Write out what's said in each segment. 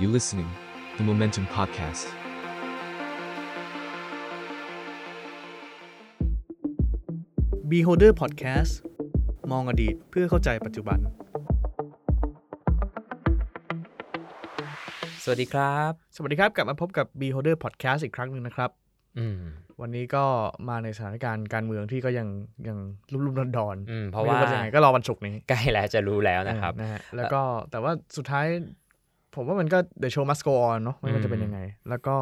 You listening, the Momentum Podcast. Beholder Podcast มองอดีตเพื่อเข้าใจปัจจุบัน สวัสดีครับ สวัสดีครับ กลับมาพบกับ Beholder Podcast อีกครั้งหนึ่งนะครับ อืม วันนี้ก็มาในสถานการณ์การเมืองที่ก็ยังยังรุ่มๆดอนอืมๆเพราะไม่ว่า จะยังไงก็รอวันศุกร์นี้ ใกล้แล้วจะรู้แล้วนะครับ เออนะฮะแล้วก็แต่ว่าสุดท้าย ผมว่ามันก็ The Show Must Go On เนาะไม่ว่าจะเป็นยังไง แล้วก็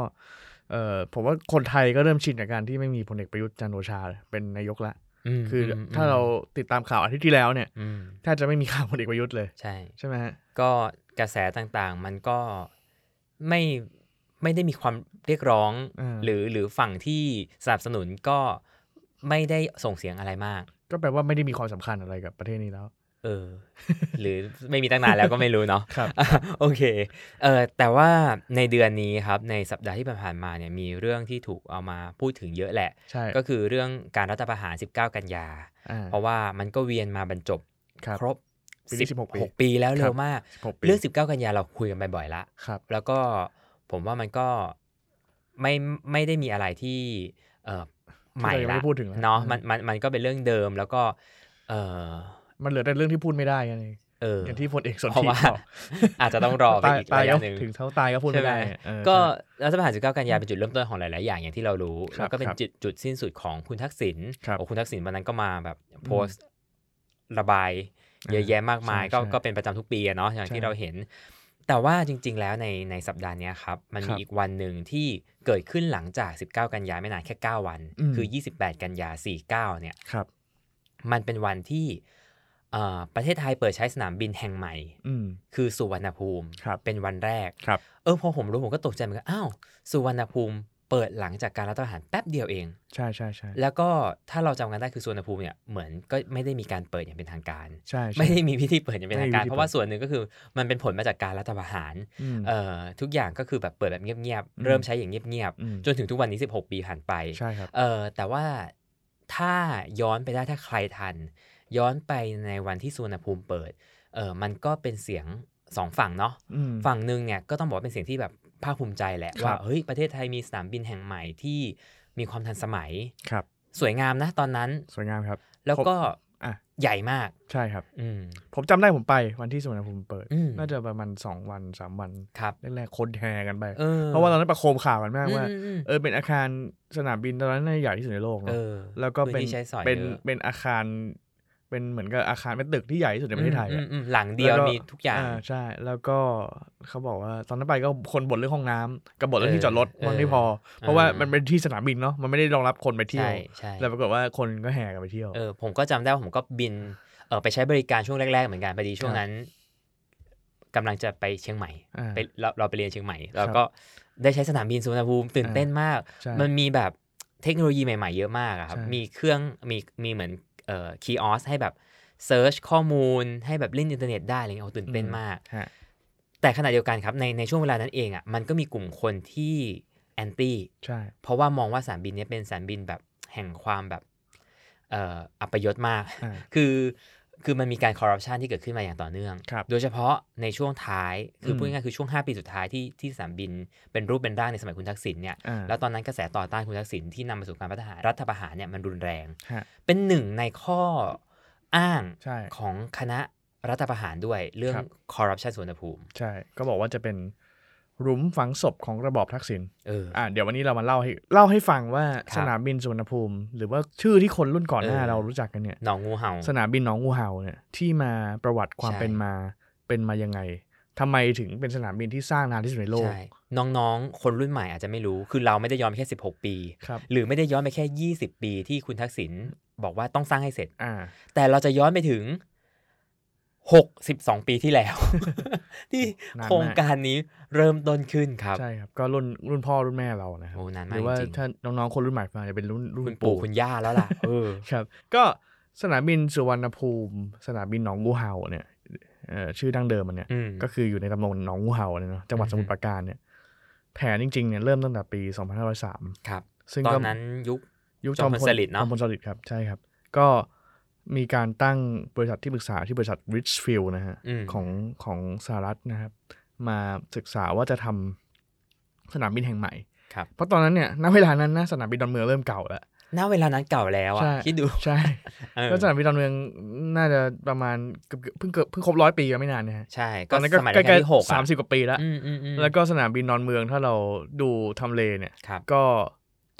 เอ่อผมว่าคนไทยก็เริ่มชินกับการที่ไม่มีพลเอกประยุทธ์จันทร์โอชาเป็นนายกละมคืออมถ้าเราติดตามข่าวอาทิตย์ที่แล้วเนี่ยอืมแทบจะไม่มีข่าวพลเอกประยุทธ์เลย ใช่ใช่ไหมฮะก็กระแสต่างๆ มันก็ไม่ไม่ได้มีความเรียกร้องอ่าหรือหรือฝั่งที่สนับสนุนก็ไม่ได้ส่งเสียงอะไรมาก ก็แปลว่าไม่ได้มีความสำคัญอะไรกับประเทศนี้แล้ว เออ หรือไม่มีตั้งนานแล้วก็ไม่รู้เนาะครับอะโอเคเออแต่ว่าในเดือนนี้ครับในสัปดาห์ที่ผ่านๆมาเนี่ยมีเรื่องที่ถูกเอามาพูดถึงเยอะแหละใช่ก็คือเรื่องการรัฐประหาร 19 กันยาอ่าเพราะว่ามันก็เวียนมาบรรจบครับครบปีนี้16ปีปีแล้วคเร็รัวบมาก16ปีเรื่อง 19 กันยาเราคุยกันบ่อยๆละครับแล้วก็ผมว่ามันก็ไม่ไม่ได้มีอะไรที่เออใหม่ที่เรายังละไม่พูดถึงแล้วเนาะอืมมันมันมันก็เป็นเรื่องเดิมแล้วก็ เออ มันเหลือแต่เรื่องที่พูดไม่ได้ไงเอออย่างที่พลเอกสนเพราะธิว่าบอกอาจจะต้องรอไปตายอีกตายระก็ยะหนึ่งถึงเท่าตายก็พูดใช่ไม่ไหมได้เออก็ใช่รัฐประหาร19กันยาเป็นจุดเริ่มต้นของหลาย ๆ อย่างอย่างที่เรารู้ครับแล้วก็เป็นครับจุดจุดสิ้นสุดของคุณทักษิณครับโอ้คุณทักษิณวันนั้นก็มาแบบโพสต์มระบายเยอะแยะมากมายใช่ก็ใช่ก็เป็นประจำทุกปีอะเนาะอย่างใช่ที่เราเห็น แต่ว่าจริง ๆ แล้วในในสัปดาห์เนี้ยครับมันครัมีบอีกวันหนึ่งที่เกิดขึ้นหลังจาก 19 กันยาไม่นานแค่ 9 วันอืมคือ 28 กันยา49 เนี่ยครับมันเป็นวันที่เอ่อ ประเทศไทยเปิดใช้สนามบินแห่งใหม่อืมคือสุวรรณภูมิครับเป็นวันแรกครับเออพอผมรู้ผมก็ตกใจเหมือนกันอ้าวสุวรรณภูมิเปิดหลังจากการรัฐประหารแป๊บเดียวเอง ใช่ใช่ใช่แล้วก็ถ้าเราจำกันได้คือสุวรรณภูมิเนี่ยเหมือนก็ไม่ได้มีการเปิดอย่างเป็นทางการ ใช่ใช่ไม่ได้มีพิธีเปิดอย่างเป็นทางการไม่มีพิธีเพราะว่าส่วนหนึ่งก็คือมันเป็นผลมาจากการรัฐประหารอืมเอ่อทุกอย่างก็คือแบบเปิดแบบเงียบอืมๆเริ่มใช้อย่างเงียบอืมๆจนถึงทุกวันนี้ 16 ปีผ่านไป ใช่ครับเออแต่ว่าถ้าย้อนไปได้ถ้าใครทัน ย้อนไปในวันที่สุวรรณภูมิเปิดเออมันก็เป็นเสียงสองฝั่งเนาะอืมฝั่งหนึ่งเนี่ยก็ต้องบอกว่าเป็นเสียงที่แบบภาคภูมิใจแหละครับว่าเฮ้ยประเทศไทยมีสนามบินแห่งใหม่ที่มีความทันสมัยครับ สวยงามนะตอนนั้นสวยงามครับ แล้วก็อะใหญ่มากใช่ครับ อืมผมจำได้ผมไปวันที่สุวรรณภูมิเปิดอืมน่าจะประมาณสองวันสามวันครับแรกๆคนแห่กันไปเออเพราะว่าตอนนั้นประโคมข่าวกันมากว่าอืมอืมเออเป็นอาคารสนามบินตอนนั้นน่าจะใหญ่ที่สุดในโลกเอเนาะอแล้วก็เป็นพื้ที่ใช้สอยเป็นยอะเป็นอาคาร เป็นเหมือนกับอาคารเป็นตึกที่ใหญ่ที่สุดในประเทศไทยอือะมอืมหลังเดียวแล้มีทุกอย่างใช่ แล้วก็เขาบอกว่าตอนนั้นไปก็คนบ่นเรื่องห้องน้ำกับบ่นเรื่องที่จอดรถเออมันไม่พอ เพราะว่ามันเป็นที่สนามบินเนาะมันไม่ได้รองรับคนไปเที่ยวใช่ใช่แล้วปรากฏว่าคนก็แห่กันไปเที่ยวเออผมก็จำได้ว่าผมก็บินเออไปใช้บริการช่วงแรก ๆ เหมือนกันพอดีช่วงนั้นกำลังจะไปเชียงใหม่อ่าไปเราเราไปเรียนเชียงใหม่แล้วก็ได้ใช้สนามบินสุวรรณภูมิตื่นเต้นมากใช่มันมีแบบเทคโนโลยีใหม่ๆเยอะมากอะครับใช่มีเครื่องมีมีเหมือน เอ่อ kiosk ให้แบบ search ข้อมูลให้แบบเล่นอินเทอร์เน็ตได้อะไรเงี้ยโอ้ตื่นเต้นมากฮะแต่ขณะเดียวกันครับในในช่วงเวลานั้นเองอะมันก็มีกลุ่มคนที่แอนตี้ใช่เพราะว่ามองว่าสนามบินเนี้ยเป็นสนามบินแบบแห่งความแบบเอ่ออัปยศมากอ่าคือ คือมันมีการคอร์รัปชันที่เกิดขึ้นมาอย่างต่อเนื่องครับโดยเฉพาะในช่วงท้าย คืออมพูดง่ายๆคือช่วง 5 ปีสุดท้ายที่ที่สนามบินเป็นรูปเป็นร่างในสมัยคุณทักษิณเนี่ยอ่าแล้วตอนนั้นกระแสต่อต้านคุณทักษิณที่นำมาสู่การรัฐประหารรัฐประหารเนี่ยมันรุนแรงฮะเป็นหนึ่งในข้ออ้างใช่ของคณะรัฐประหารด้วยเรื่องครับคอร์รัปชันสุวรรณภูมิ ใช่ ก็บอกว่าจะเป็น หลุมฝังศพของระบอบทักษิณเอออ่าเดี๋ยววันนี้เรามาเล่าให้เล่าให้ฟังว่าครับสนามบินสุวรรณภูมิ หรือว่าชื่อที่คนรุ่นก่อนหน้าเออเรารู้จักกันเนี่ยหนองงูเห่า สนามบินหนองงูเห่าเนี่ยที่มาประวัติความใช่เป็นมาเป็นมายังไงทำไมถึงเป็นสนามบินที่สร้างนานที่สุดในโลกใช่น้องๆ คนรุ่นใหม่อาจจะไม่รู้ คือเราไม่ได้ย้อนไปแค่ 16 ปีครับหรือไม่ได้ย้อนไปแค่ 20 ปีที่คุณทักษิณบอกว่าต้องสร้างให้เสร็จอ่าแต่เราจะย้อนไปถึง 62ปีที่แล้ว ที่นานมากโครงการนี้เริ่มต้นขึ้นครับ ใช่ครับ ก็รุ่นรุ่นพ่อรุ่นแม่เรานะครับโอ้นานหมากรือว่าจริงๆถ้าน้องๆคนรุ่นใหม่ฟังจะเป็นรุ่นรุ่คุนณปู่คุณย่าแล้วล่ะเออครับ ก็สนามบินสุวรรณภูมิ สนามบินหนองงูเห่าเนี่ยเอ่อชื่อดั้งเดิมมันเนี่ยอืมก็คืออยู่ในตำบลหนองงูเห่าเนี่ยเนาะจังหวัดอืสอฮึมุทรปราการเนี่ย แผนจริงๆเนี่ยเริ่มตั้งแต่ปี 2503 ครับ ซึ่งตอก็นนั้นยุคยุคจอมพลสฤษดิ์เนอะจอมพลสฤษดิ์ครับใช่ครับ ก็ มีการตั้งบริษัทที่ปรึกษาที่บริษัท Richfield นะฮะอืมของของสหรัฐนะครับ มาศึกษาว่าจะทำสนามบินแห่งใหม่ครับเพราะตอนนั้นเนี่ยณเวลานั้นนะสนามบินดอนเมืองเริ่มเก่าแล้วณเวลานั้นเก่าแล้วอะใช่คิดดูใช่เออแล้วสนามบินดอนเมืองน่าจะประมาณเกือบเพิ่งเกิดเพิ่งครบร้อยปีก็ไม่นานนะฮะใช่ตก็อนนั้นก็สมัยใกรัชกาล้ลที่หกๆสามสิบกว่าปีแล้วอืมอืมอืมแล้วก็สนามบินดอนเมืองถ้าเราดูทำเลเนี่ยครับก็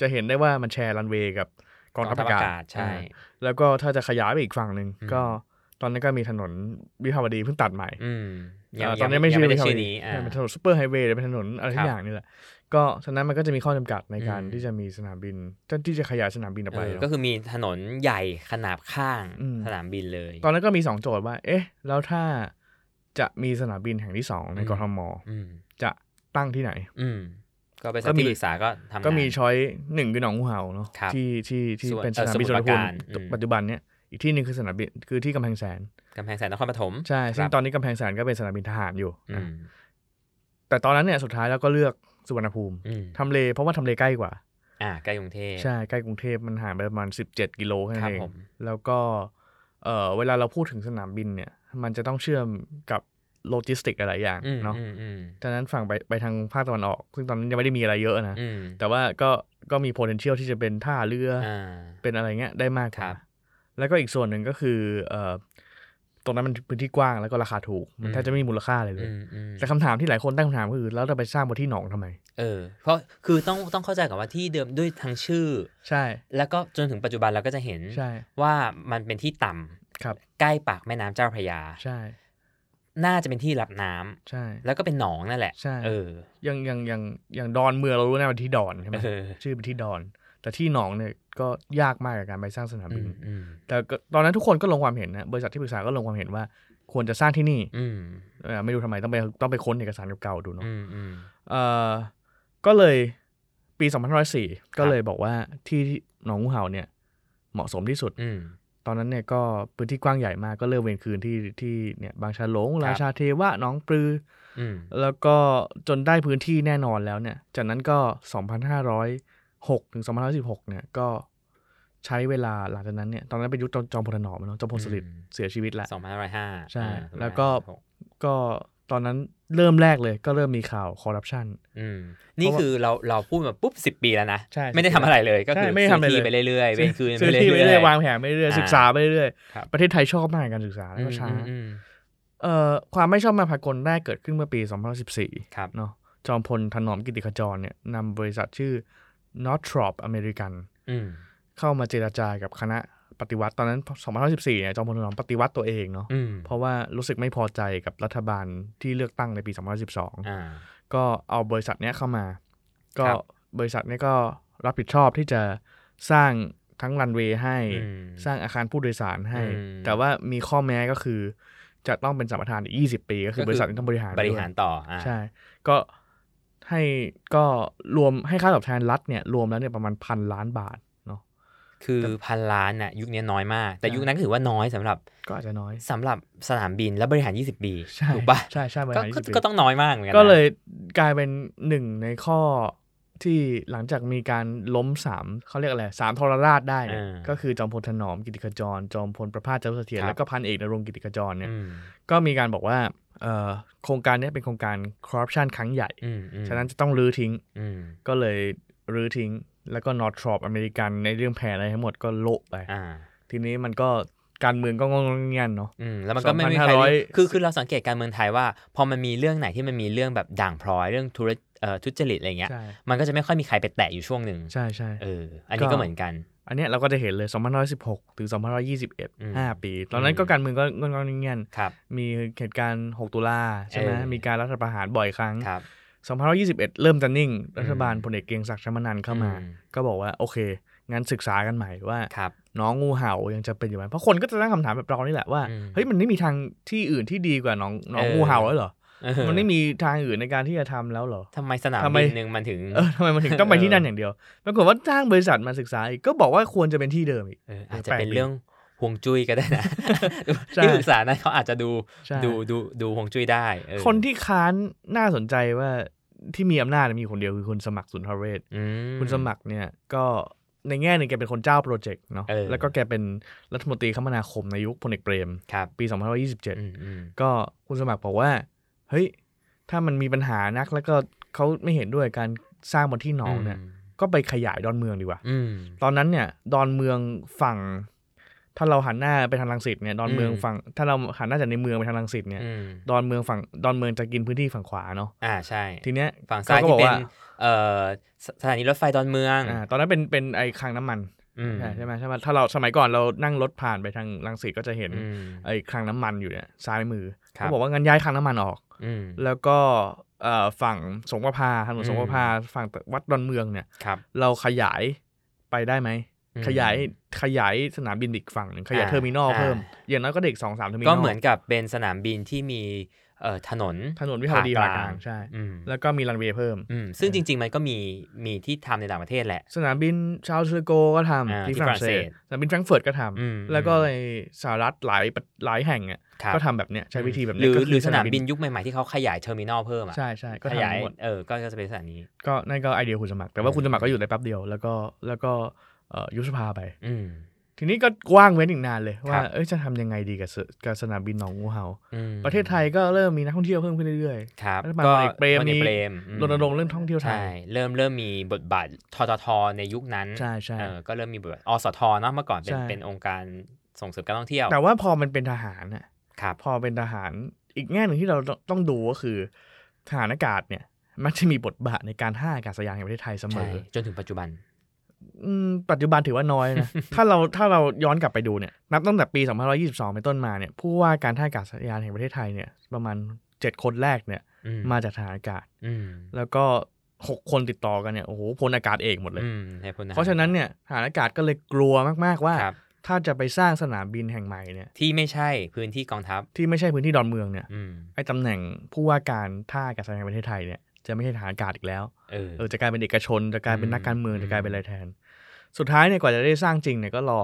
จะเห็นได้ว่ามันแชร์รันเวย์กับ กองทัพอากาศใช่อ่าแล้วก็ถ้าจะขยายไปอีกฝั่งหนึ่งอืมก็ตอนนั้นก็มีถนนวิภาวดีเพิ่งตัดใหม่อืมเอ่อตอนนี้ไม่ยังชื่อไม่วิได้ภาวชื่อดีนี้อ่าใช่เป็นถนนซูเปอร์ไฮเวย์หรือเป็นถนนอะไรครัทุบกอย่างนี่แหละ ก็ฉะนั้นมันก็จะมีข้อจำกัดในการอืมที่จะมีสนามบินที่จะขยายสนามบินออกไปเออเนอะก็คือมีถนนใหญ่ขนาบข้างอืมสนามบินเลย ตอนนั้นก็มีสองโจทย์ว่า เอ๊ะ แล้วถ้าจะมีสนามบินแห่งที่สองในอืมกทมอืมจะตั้งที่ไหนอืม ก็เป็นสก็ถานมีที่ปรึกษาก็ทำงานก็มีช้อยหนึ่งคือหนองงูเห่าเนาะครับที่ที่ที่ส่วนเป็นสนามบินเอ่สุอวรรณภูมิสมุทรปราการอืมปัจจุบันเนี่ยอีกที่หนึ่งคือสนามบินคือที่กำแพงแสนกำแพงแสนนครปฐมใช่ซึ่คงรับตอนนี้กำแพงแสนก็เป็นสนามบินทหารอยู่อืนะมแต่ตอนนั้นเนี่ยสุดท้ายแล้วก็เลือกสุวรรณภูมิอืมทำเลเพราะว่าทำเลใกล้กว่า อ่าใกล้กรุงเทพใช่ใกล้กรุงเทพมันห่างไปประมาณ17กิโลแค่ครันั้นบเองผมแล้วก็เออเวลาเราพูดถึงสนามบินเนี่ย มันจะต้องเชื่อมกับ โลจิสติกหลายๆอย่างอืมเนาะอืมอืมดังนั้นฝั่งไปไปทางภาคตะวันออก ซึ่งตอนนั้นยังไม่ได้มีอะไรเยอะนะอืมแต่ว่าก็ก็มี potential ที่จะเป็นท่าเรือออ่าเป็นอะไรเงี้ยได้มากกครัว่าบแล้วก็อีกส่วนหนึ่งก็คือเอ่อตรงนั้นมันพื้นที่กว้างแล้วก็ราคาถูก มันแทบจะไม่มีมูลค่าอะไรเลอืยมอืมแต่คำถามที่หลายคนตั้งคำถามก็คือแล้วเราไปสร้างบนที่หนองทำไม เออ เพราะคือต้องต้องเข้าใจก่อนว่าที่เดิมด้วยทั้งชื่อ ใช่ แล้วก็จนถึงปัจจุบันเราก็จะเห็นใช่ว่ามันเป็นที่ต่ำครับใกล้ปากแม่น้ำเจ้าพระยา ใช่ น่าจะเป็นที่รับน้ำใช่ แล้วก็เป็นหนองนั่นแหละใช่เอออย่างอย่างอย่างอย่างดอนเมืองเรารู้นะมันที่ดอนใช่ไหมเออชื่อเป็นที่ดอน แต่ที่หนองเนี่ยก็ยากมากกับการไปสร้างสนามอืบินมอืมแต่ก็ตอนนั้นทุกคนก็ลงความเห็นนะบริษัทที่ปรึกษาก็ลงความเห็นว่า ควรจะสร้างที่นี่อืมเออไม่รู้ทำไมต้องไปต้องไปค้นเอกสารเก่าๆดูเนาะอืมอืมเออก็เลยปี2504ก็เลยบอกว่าที่หนองงูเห่าเนี่ย เหมาะสมที่สุดอืม ตอนนั้นเนี่ยก็พื้นที่กว้างใหญ่มากก็เริ่มเวนคืนที่ที่เนี่ยบางชาหลงครับราชาเทวะหนองปลืออืมแล้วก็จนได้พื้นที่แน่นอนแล้วเนี่ย จากนั้นก็ 2,506 ถึง 2,516 เนี่ยก็ใช้เวลาหลังจากนั้นเนี่ยตอนนั้นเป็นยุคจอมจอมพลถนอมเนาะจอมพลสฤษดิ์เสียชีวิตแล้วสองพันห้าร้อยห้าใช่ แล้วก็ก็ ตอนนั้นเริ่มแรกเลยก็เริ่มมีข่าวคอร์รัปชันอืมนี่คือเราเราพูดมาปุ๊บสิบปีแล้วนะใช่ไม่ได้ทำอะไรเลยก็คือใช่ไม่ได้ทำอะไรเลยซื้ไปเรื่อยๆเว้นคืนซื้อไปที่ไปเรื่เรื่ออยยๆๆวางแผนไปเรื่อยอ่าๆศึกษาไปเรื่อยครับๆประเทศไทยชอบมากการศึกษาแล้วก็ช้าอืมอืมเอ่อความไม่ชอบมาพากลแรกเกิดขึ้นเมื่อปี 2014ครับเนาะจอมพลถนอมกิติขจรเนี่ยนำบริษัทชื่อ Northrop American อืมเข้ามาเจราจากับคณะ ปฏิวัติตอนนั้น 2014เนี่ยจอมพลถนอมปฏิวัติตัวเองเนาะอืมเพราะว่ารู้สึกไม่พอใจกับรัฐบาลที่เลือกตั้งในปี 2012อ่าก็เอาบริษัทเนี้ยเข้ามา ก็ครับบริษัทเนี้ยก็รับผิดชอบที่จะสร้างทั้งรันเวย์ให้อืมสร้างอาคารผู้โดยสารให้อืมแต่ว่ามีข้อแม้ก็คือ จะต้องเป็นสัมปทานอีก20ปีก็คือก็คือบริษัทนี้ต้องบริหารบริด้วยหารต่ออ่าใช่ ก็ให้ก็รวมให้ค่าตอบแทนรัฐเนี่ยรวมแล้วเนี่ยประมาณพันล้านบาทเนาะ คือพันล้านน่ะยุคนี้น้อยมาก แต่ใช่ยุคนั้นก็ถือว่าน้อยสำหรับ ก็อาจจะน้อยสำหรับสนามบินและบริหาร 20 ปีใช่ถูกปะใช่ใช่บริก็หารก็20ปีก็ต้องน้อยมากเหมือนกันนะก็เลยกลายเป็นหนึ่งในข้อที่หลังจากมีการล้มสามเขาเรียกอะไรสามทรราชได้เนี่ยอ่าก็คือจอมพลถนอมกิติขจร จอมพลประภาสเจ้าเสถียรครับแล้วก็พันเอกนรงค์กิติขจรเนี่ยอืมก็มีการบอกว่าเอ่อโครงการเนี้ยเป็นโครงการคอร์รัปชันครั้งใหญ่อืมอืมฉะนั้นจะต้องรื้อทิ้งอืมก็เลยรื้อทิ้ง แล้วก็นอร์ทรอปอเมริกันในเรื่องแผนอะไรทั้งหมดก็โละไปอ่าทีนี้มันก็การเมืองก็งงๆเงียบๆเนาะอืมแล้วมันก็ไม่มีใคร2,500คือคือเราสังเกตการเมืองไทยว่า พอมันมีเรื่องไหนที่มันมีเรื่องแบบด่างพร้อยเรื่องธุรเอ่อทุจริตอะไรเงี้ยใช่มันก็จะไม่ค่อยมีใครไปแตะอยู่ช่วงหนึ่งใช่ใช่เออ อันนี้ก็ก็เหมือนกัน อันเนี้ยเราก็จะเห็นเลย2516 ถึง2521อืม5ปี ตอนนั้นก็อืมการเมืองก็งงๆเงียนครับๆมีเหตุการณ์ 6 ตุลาใช่ไหมเออมีการรัฐประหารบ่อยครั้ง ครับ2521 เริ่มจะนิ่ง รัฐบาลอืมพลเอกเกรียงศักดิ์ชมานันท์เข้ามาอืมก็บอกว่าโอเค งั้นศึกษากันใหม่ว่าครับน้องงูเห่ายังจะเป็นอยู่ไหมเพราะคนก็จะตั้งคำถามแบบเรานี่แหละว่าอืมเฮ้ยมันไม่มีทางที่อื่นที่ดีกว่าน้องน้องเอองูเห่าแล้วเหรอเออมันไม่มีทางอื่นในการที่จะทำแล้วเหรอทำไมสนามทำไมบินหนึ่งมันถึง เออทำไมมันถึงต้องไปเออที่นั่นอย่างเดียว ปรากฏว่าจ้างบริษัทมาศึกษาอีก ก็บอกว่าควรจะเป็นที่เดิมอีกเอออาจจะแปลกเป็นดีเรื่องฮวงจุ้ยก็ได้นะใช่ที่ปรึกษานั้นเขาอาจจะดูใช่ดูดูดูฮวงจุ้ยได้เออคนที่ค้านน่าสนใจว่า ที่มีอำนาจมีคนเดียวคือคุณสมัครสุนทรเวชอืมคุณสมัครเนี่ยก็ในแง่หนึ่งแกเป็นคนเจ้าโปรเจกต์เนาะเออแล้วก็แกเป็นรัฐมนตรีคมนาคมในยุคพลเอกเปรมครับปีอืม2527อืมก็คุณสมัครบอกว่า เฮ้ย ถ้ามันมีปัญหานัก แล้วก็เขาไม่เห็นด้วยการสร้างบนที่หนองเนี่ย ก็ไปขยายดอนเมืองดีกว่าอืมตอนนั้นเนี่ย ดอนเมืองฝั่ง ถ้าเราหันหน้าไปทางลังสิตเนี่ยดอนเมืองอืมฝั่งถ้าเราหันหน้าจากในเมืองไปทางลังสิตเนี่ยอืมดอนเมืองฝั่งดอนเมืองจะกินพื้นที่ฝั่งขวาเนาะอ่าใช่ ทีเนี้ยฝั่งซ้ายเขาก็ที่บอกเป็นว่าเอ่อสสถานีรถไฟดอนเมืองอ่าตอนนั้นเป็นเป็นไอ้คลังน้ำมันอืมใช่ใช่ไหมใช่ไหมถ้าเราสมัยก่อนเรานั่งรถผ่านไปทางลังสิตก็จะเห็นอืมไอ้คลังน้ำมันอยู่เนี่ยซ้ายมือครับเขาบอกว่างั้นย้ายคลังน้ำมันออกอืมแล้วก็เอ่อฝั่งสงประพาถนนอืมสงประพาฝั่งวัดดอนเมืองเนี่ยครับเราขยายไปได้ไหมอืม ขยายขยายสนามบินอีกฝั่งหนึ่งขยายอ่าเทอร์มินอลอ่าเพิ่ม อย่างน้อยก็เด็กสองสามเทอร์มินอลก็เหมือนกับเป็นสนามบินที่มีเอ่อถนนถนนวิภาวดีผ่ผ่ากกลาลางงใช่อืมแล้วก็มีรันเวย์เพิ่มอืมซึ่งจริง ๆ มันก็มีมีที่ทำในต่างประเทศแหละ สนามบินชาร์ลส์โกก็ทอ่าำที่ที่ฝรั่งเศฝรั่งเศสสสนามบินแฟรงก์เฟิร์ตก็ทอืมำแล้วก็ในสหรัฐหลายประหลายแห่งอะครับก็ทำแบบเนี้ยใช้วิธีแบบหเนี้รืยอก็หคืรือสนามบินยุคใหม่ๆที่เขาขยายเทอร์มินอลเพิ่มอะใช่ใช่ก็ขยายทำหมดเออก็ก็จะเป็นสถานีก็นั่นก็ไอเดียคุณสมัคร แต่ว่าคุณสมัครก็อยู่ได้แป๊บเดียวแล้วก็แล้วก็เอ่อ ยุบสภาไปอืมทีนี้ก็กว้างเว้นอีกนานเลยครัว่าบเอ้ยจะทำยังไงดีกับสกับสนามบินหนองงูเห่าอืมประเทศไทยก็เริ่มมีนักท่องเที่ยวเพิ่มขึ้นเรื่อยครับรัฐบาลพลเอกเปรมพลมีเปรมอืมๆรณรงค์เรื่องท่องเที่ยวไทใช่ยเริ่มเริ่มมีบทบาททททในยุคนั้นใช่ใช่เออก็เริ่มมีบทบาทอสทเนาะเมื่อก่อนเป็นใช่เป็นองค์การส่งเสริมการท่องเที่ยว แต่ว่าพอมันเป็นทหารน่ะครับพอเป็นทหารอีกแง่หนึ่งที่เราต้องต้องดูก็คือทหารอากาศเนี่ย มักจะมีบทบาทในการท่าอากาศยานแห่งประเทศไทยเสมใช่อจนถึงปัจจุบันอืม ปัจจุบันถือว่าน้อยนะ ถ้าเราถ้าเราย้อนกลับไปดูเนี่ย นับตั้งแต่ปี 2522 เป็นต้นมาเนี่ย ผู้ว่าการท่าอากาศยานแห่งประเทศไทยเนี่ย ประมาณ 7 คนแรกเนี่ยอืมมาจากทหารอากาศอืมแล้วก็6คนติดต่อกันเนี่ย โอ้โหพลอากาศเอกหมดเลยอืมให้พ้นเพราะฉะนั้นเนี่ยทหารอากาศก็เลยกลัวมาก ๆ ว่าครับถ้าจะไปสร้างสนามบินแห่งใหม่เนี่ย ที่ไม่ใช่พื้นที่กองทัพ ที่ไม่ใช่พื้นที่ดอนเมืองเนี่ยอืมไอ้ตำแหน่งผู้ว่าการท่าอากาศยานแห่งประเทศไทยเนี่ย จะไม่ใช่ทหารอากาศอีกแล้วเออเออจะกลายเป็นเอกชน จะกลายเป็นอืมนักการเมืองอืมจะกลายเป็นอะไรแทน สุดท้ายเนี่ยกว่าจะได้สร้างจริงเนี่ยก็รอ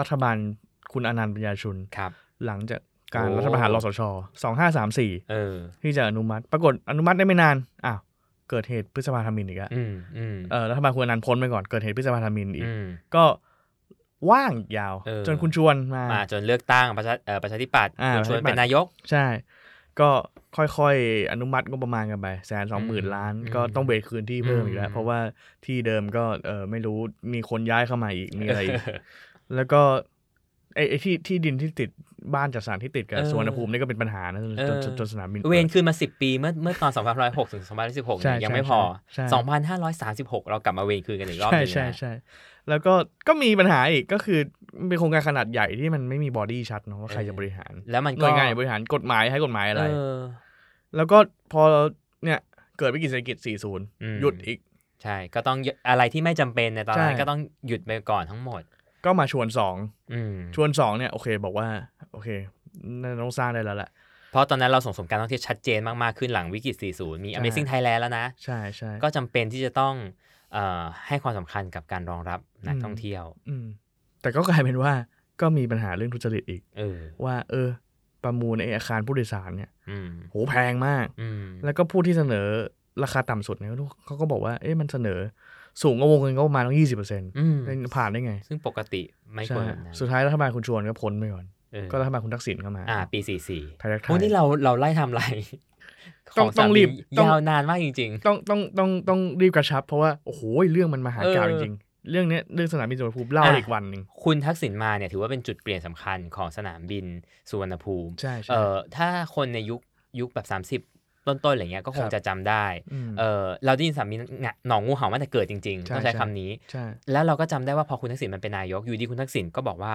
รัฐบาลคุณอนันต์ปัญญาชุนครับ หลังจากการโอ้รัฐประหารรสชสองห้าสามสี่เออที่จะอนุมัติ ปรากฏอนุมัติได้ไม่นานอ้าวเกิดเหตุพฤษภาธมินอีกแล้วอืมอืมเออรัฐบาลคุณอนันต์พ้นไปก่อนเกิดเหตุพฤษภาธมินอีกอืมก็ว่างอีกยาวเออจนคุณชวนมามาจนเลือกตั้งประชาเอ่อประชาธิปัตย์อ่าคุณชวนประชาธิปัตย์เป็นนายก ใช่ ก็ค่อยๆ อนุมัติงบประมาณกันไปแสนสองหมื่นอืมล้านอืมก็ต้องเบรกคืนที่เพิ่มอีกแล้อืวมเพราะว่าที่เดิมก็เออไม่รู้มีคนย้ายเข้ามาอีกมีอะไรอีก แล้วก็ไอ้ไอ้ที่ที่ดินที่ติดบ้านจัดสรรที่ติดกับเออสวนภูมินี่ก็เป็นปัญหานะจนเออจนจนจนสนามบินเวรปิดคืนมาสิบปีเมื่อเมื่อตอน2506ถึง2516ใช่เนี่ยยังใช่ไม่พอใช่2,536 เรากลับมาเวรคืนกันอีกรอบใช่หนึงใช่นะใช่ แล้วก็ก็มีปัญหาอีกก็คือมันเป็นโครงการขนาดใหญ่ที่มันไม่มีบอดี้ชัดเนาะว่าใครจะบริหาร แล้วมันหก็น่วยงานไหนบริหารกฎหมายให้กฎหมายอะไรเออแล้วก็พอเนี่ยเกิดวิกฤตเศรษฐกิจอืม40 หยุดอีก ใช่ ก็ต้องอะไรที่ไม่จำเป็นในตอนนั้นใช่ก็ต้องหยุดไปก่อนทั้งหมด ก็มาชวนสองอืมชวนสองเนี่ยโอเคบอกว่า โอเคน่าจะต้องสร้างได้แล้วแหละเพราะตอนนั้นเราส่งเสริมการท่องเที่ยวชัดเจนมาก ๆ ขึ้นหลังวิกฤต 40 มีใช่ Amazing Thailand แล้วนะ ใช่ใช่ก็จำเป็นที่จะต้องเอ่อ ให้ความสำคัญกับการรองรับนักอืมท่องเที่ยวอืมแต่ก็กลายเป็นว่าก็มีปัญหาเรื่องทุจริตอีกเออว่า เออ ประมูลไออาคารผู้โดยสารเนี่ยอืมโหแพงมากอืมแล้วก็ผู้ที่เสนอราคาต่ำสุดเนี่ยเขาก็บอกว่าเอ๊ะมันเสนอสูงกว่าวงเงินก็ประมาณต้องยี่สิบเปอร์เซ็นต์อืมผ่านได้ไง ซึ่งปกติไม่ควรแบบนั้นสุดท้ายรัฐบาลคุณชวนก็พ้นไปก่อนเออก็รัฐบาลคุณทักษิณเข้ามา อ่า ปี44ไทยรักไทโอ้ยนี่เราเราไล่ทำไร ต้องขต้องรีบสามีต้องยาวนานมากจริงต้องต้องต้องต้องรีบกระชับ เพราะว่าโอ้โหเรื่องมันมหากาพย์เอจอริงๆเรื่องเนี้ยเรื่องสนามบินสุวรรณภูมิเล่าอะอีกวันหนึ่งๆคุณทักษิณมาเนี่ยถือว่าเป็นจุดเปลี่ยนสำคัญของสนามบินสุวรรณภูมิใช่ใช่เอ่อถ้าคนในยุคยุคแบบ 30ต้นๆอะไรเงี้ยก็คงครับจะจำได้มเออเราได้ยินสามีหนองงูเห่ามาแต่เกิดจริงๆใช่ต้องใช้ใช่คำนี้ใช่แล้วเราก็จำได้ว่าพอคุณทักษิณมันเป็นนายก อยู่ดีคุณทักษิณก็บอกว่า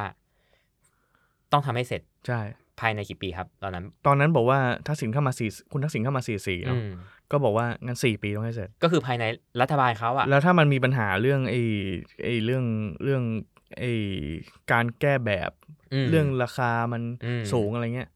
ต้องทำให้เสร็จ ใช่ ภายในกี่ปีครับตอนนั้น ตอนนั้นบอกว่าทักษิณเข้ามาสี่คุณทักษิณเข้ามาสี่สี่อืเนาะมก็บอกว่างั้นสี่ปีต้องให้เสร็จ ก็คือภายในรัฐบาลเขาอะแล้วถ้ามันมีปัญหาเรื่องไอ้ไอ้เรื่องเรื่องไอ้การแก้แบบมเรื่องราคามันอืมสูงอะไรเงี้ย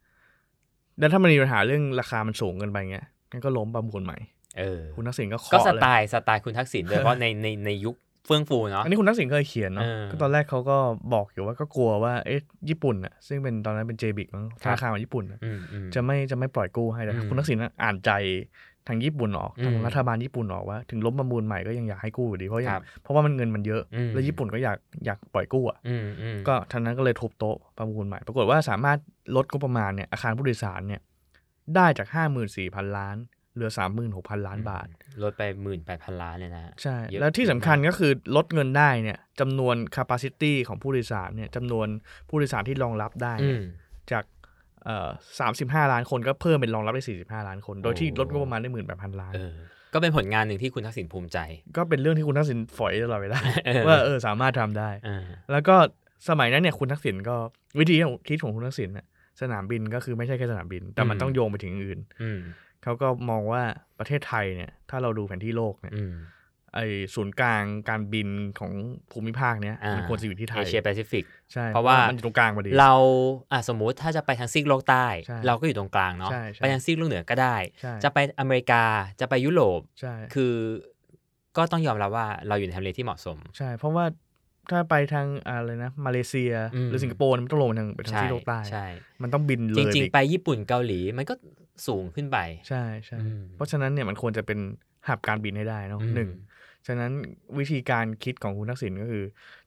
แล้วถ้ามันมีปัญหาเรื่องราคามันสูงเกินไปเงี้ยงั้นก็ล้มประมูลใหม่เออคุณทักษิณก็ก็เคาะสเลยไตล์สไตล์คุณทักษิณโดยเฉพาะในในในยุค เฟื่องฟูเนาะอันนี้คุณทักษิณเคยเขียนเนาะเออก็ตอนแรกเขาก็บอกอยู่ว่าก็กลัวว่าเอ๊ะญี่ปุ่นอะซึ่งเป็นตอนนั้นเป็นเจบิกมั้งธครับนาคารของญี่ปุ่นอะอืมอืมจะไม่จะไม่ปล่อยกู้ให้แต่อืมคุณทักษิณอะอ่านใจทางญี่ปุ่นออกอืมทางรัฐบาลญี่ปุ่นออกว่าถึงล้มประมูลใหม่ก็ยังอยากให้กู้อยู่ดีเพราะยัคงรับเพราะว่ามันเงินมันเยอะอืมแล้วญี่ปุ่นก็อยากอยากปล่อยกู้อะอืมอืมก็ทางนั้นก็เลยทุบโต๊ะประมูลใหม่ ปรากฏว่าสามารถลดก็ประมาณเนี่ยอาคารผู้โดยสารเนี่ยได้จากห้าหมื่นสี่พันล้าน เหลือ 36,000 ล้านบาท ลดไปหมื่นแปดพันล้านเลยนะ ใช่เยอะแล้วที่สำคัญมากก็คือลดเงินได้เนี่ยจำนวน capacity ของผู้โดยสารเนี่ยจำนวนผู้โดยสารที่รองรับได้อืเนี่ยมจากเอ่อ35ล้านคนก็เพิ่มเป็นรองรับได้45ล้านคน โดยที่โอ้ลดงบประมาณได้หมื่นแปดพันล้านเออก็เป็นผลงานหนึ่งที่คุณทักษิณภูมิใจ ก็เป็นเรื่องที่คุณทักษิณฝอยตลอดเวลาเออว่าเออสามารถทำได้เออแล้วก็สมัยนั้นเนี่ยคุณทักษิณก็วิธีคิดของคุณทักษิณน่ะสนามบินก็คือไม่ใช่แค่สนามบิน แต่มันต้องโยงไปถึงอื่นอืม เขาก็มองว่าประเทศไทยเนี่ย ถ้าเราดูแผนที่โลกเนี่ยอืมไอศูนย์กลางการบินของภูมิภาคเนี้ยอ่ามันควรจะอยู่ที่ไทเอยเชียแปซิฟิกใช่เพราะว่ามันอยู่ตรงกลางพอดีเราอะสมมุติถ้าจะไปทางซีกโลกใต้ใช่เราก็อยู่ตรงกลางเนาะใช่ใช่ไปทางซีกโลกเหนือก็ได้ใช่จะไปอเมริกาจะไปยุโรปใช่คือก็ต้องยอมรับว่าเราอยู่ในทำเลที่เหมาะสม ใช่ เพราะว่าถ้าไปทางอะไรนะมาเลเซียอืมหรือสิงคโปร์มันต้องลงไปทางไปทางใช่ที่โลกใต้ใช่มันต้องบินเลจยริงอีกๆไปญี่ปุ่นเกาหลีมันก็ สูงขึ้นไป ใช่ใช่อืมเพราะฉะนั้นเนี่ยมันควรจะเป็นหับการบินให้ได้เนาะอืมหนึ่ง ฉะนั้นวิธีการคิดของคุณทักษิณก็คือ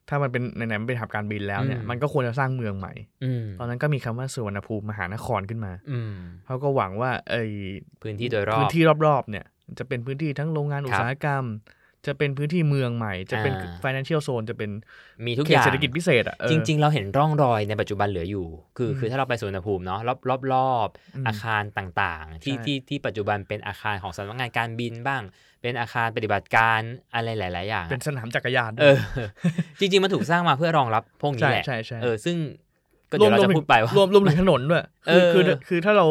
ถ้ามันเป็นไหนๆมันเป็นหับการบินแล้วเนี่ยอืมมันก็ควรจะสร้างเมืองใหม่อืมตอนนั้นก็มีคำว่าสุวรรณภูมิมหานครขึ้นมาอืมเขาก็หวังว่าไอ้พื้นที่โดยรอบพื้นที่รอบๆเนี่ย จะเป็นพื้นที่ทั้งโรงงานอุตสาหกรรม จะเป็นพื้นที่เมืองใหม่ จะเป็นอ่า financial zone จะเป็นมีทุกเขอตย่างเศรษฐกิจพิเศษอะเออจริง ๆ เราเห็นร่องรอยในปัจจุบันเหลืออยู่ คืออืมคือถ้าเราไปสวนภูมิเนาะรอบรอบรอบอืมอาคารต่างๆ ที่ใช่ที่ที่ปัจจุบันเป็นอาคารของสำนักงานการบินบ้าง เป็นอาคารปฏิบัติการอะไรหลาย ๆ อย่าง เป็นสนามจักรยานเออจริง ๆ มันถูกสร้างมาเพื่อรองรับพวกนี้ใช่แหละใช่ใช่เออซึ่งก็เดี๋ยวเราจะพูดไปว่ารวมรวมถึงถนนด้วยเอคืออคือคือถ้าเรา